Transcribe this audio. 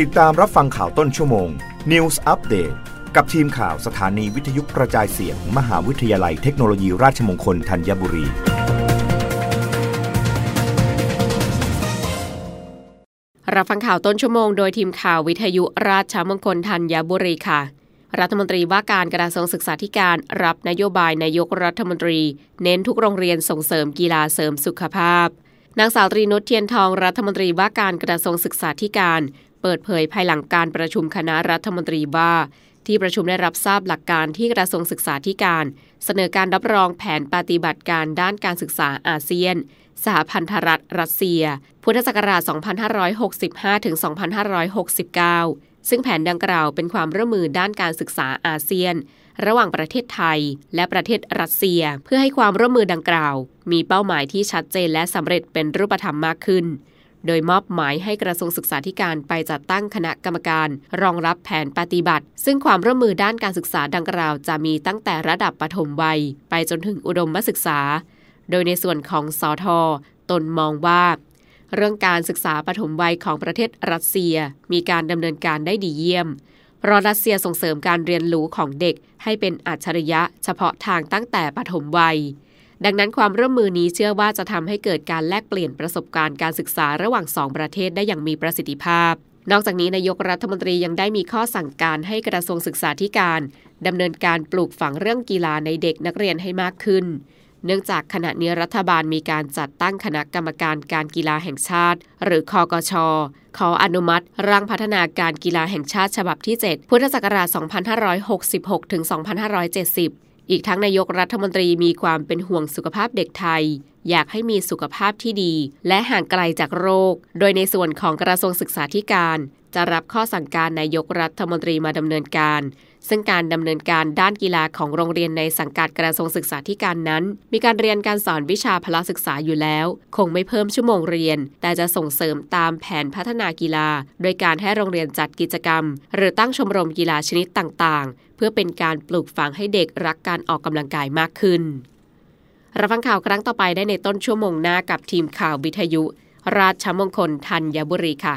ติดตามรับฟังข่าวต้นชั่วโมง News Update กับทีมข่าวสถานีวิทยุกระจายเสียง มหาวิทยาลัยเทคโนโลยีราชมงคลธัญบุรี รับฟังข่าวต้นชั่วโมงโดยทีมข่าววิทยุราชมงคลธัญบุรีค่ะ รัฐมนตรีว่าการกระทรวงศึกษาธิการรับนโยบายนายกรัฐมนตรี เน้นทุกโรงเรียนส่งเสริมกีฬาเสริมสุขภาพนางสาวตรีนุชเทียนทองรัฐมนตรีว่าการกระทรวงศึกษาธิการ เปิดเผยภายหลังการประชุมคณะรัฐมนตรีว่า ที่ประชุมได้รับทราบหลักการที่กระทรวงศึกษาธิการ เสนอการรับรองแผนปฏิบัติการด้านการศึกษาอาเซียน สหพันธรัฐรัสเซีย พุทธศักราช 2565 ถึง 2569 ซึ่งแผนดังกล่าวเป็นความร่วมมือด้านการศึกษาอาเซียน ระหว่างประเทศไทย และประเทศรัสเซีย เพื่อให้ความร่วมมือดังกล่าว มีเป้าหมายที่ชัดเจนและสำเร็จเป็นรูปธรรมมากขึ้น โดยมอบหมายให้กระทรวงศึกษาธิการไปจัดตั้งคณะกรรมการ รองรับแผนปฏิบัติ ซึ่งความร่วมมือด้านการศึกษาดังกล่าวจะมีตั้งแต่ระดับปฐมวัย ไปจนถึงอุดมศึกษา โดยในส่วนของสอทอตนมองว่าเรื่องการศึกษาปฐมวัยของประเทศรัสเซียมีการดำเนินการได้ดีเยี่ยม เพราะรัสเซียส่งเสริมการเรียนรู้ของเด็กให้เป็นอัจฉริยะเฉพาะทางตั้งแต่ปฐมวัย ดังนั้นความร่วมมือนี้เชื่อว่าจะทำให้เกิดการแลกเปลี่ยนประสบการณ์การศึกษาระหว่างสองประเทศได้อย่างมีประสิทธิภาพ นอกจากนี้นายกรัฐมนตรียังได้มีข้อสั่งการให้กระทรวงศึกษาธิการดำเนินการปลูกฝังเรื่องกีฬาในเด็กนักเรียนให้มากขึ้น เนื่องจากขณะนี้รัฐบาลมีการจัดตั้งคณะกรรมการการกีฬาแห่งชาติ หรือคอกช ขออนุมัติ ร่างพัฒนาการกีฬาแห่งชาติฉบับที่ 7 พุทธศักราช 2566ถึง2570 อีกทั้งนายกรัฐมนตรีมีความเป็นห่วงสุขภาพเด็กไทย อยากให้มีสุขภาพที่ดี และห่างไกลจากโรค โดยในส่วนของกระทรวงศึกษาธิการ จะรับข้อสั่งการนายกรัฐมนตรีมาดำเนินการ ซึ่งการดำเนินการด้านกีฬาของโรงเรียนในสังกัดกระทรวงศึกษาธิการนั้น มีการเรียนการสอนวิชาพละศึกษาอยู่แล้ว คงไม่เพิ่มชั่วโมงเรียน แต่จะส่งเสริมตามแผนพัฒนากีฬา โดยการให้โรงเรียนจัดกิจกรรม หรือตั้งชมรมกีฬาชนิดต่างๆ เพื่อเป็นการปลูกฝังให้เด็กรักการออกกำลังกายมากขึ้นรับฟังข่าวครั้งต่อไปได้ในต้นชั่วโมงหน้ากับทีมข่าววิทยุ ราชมงคลธัญบุรีค่ะ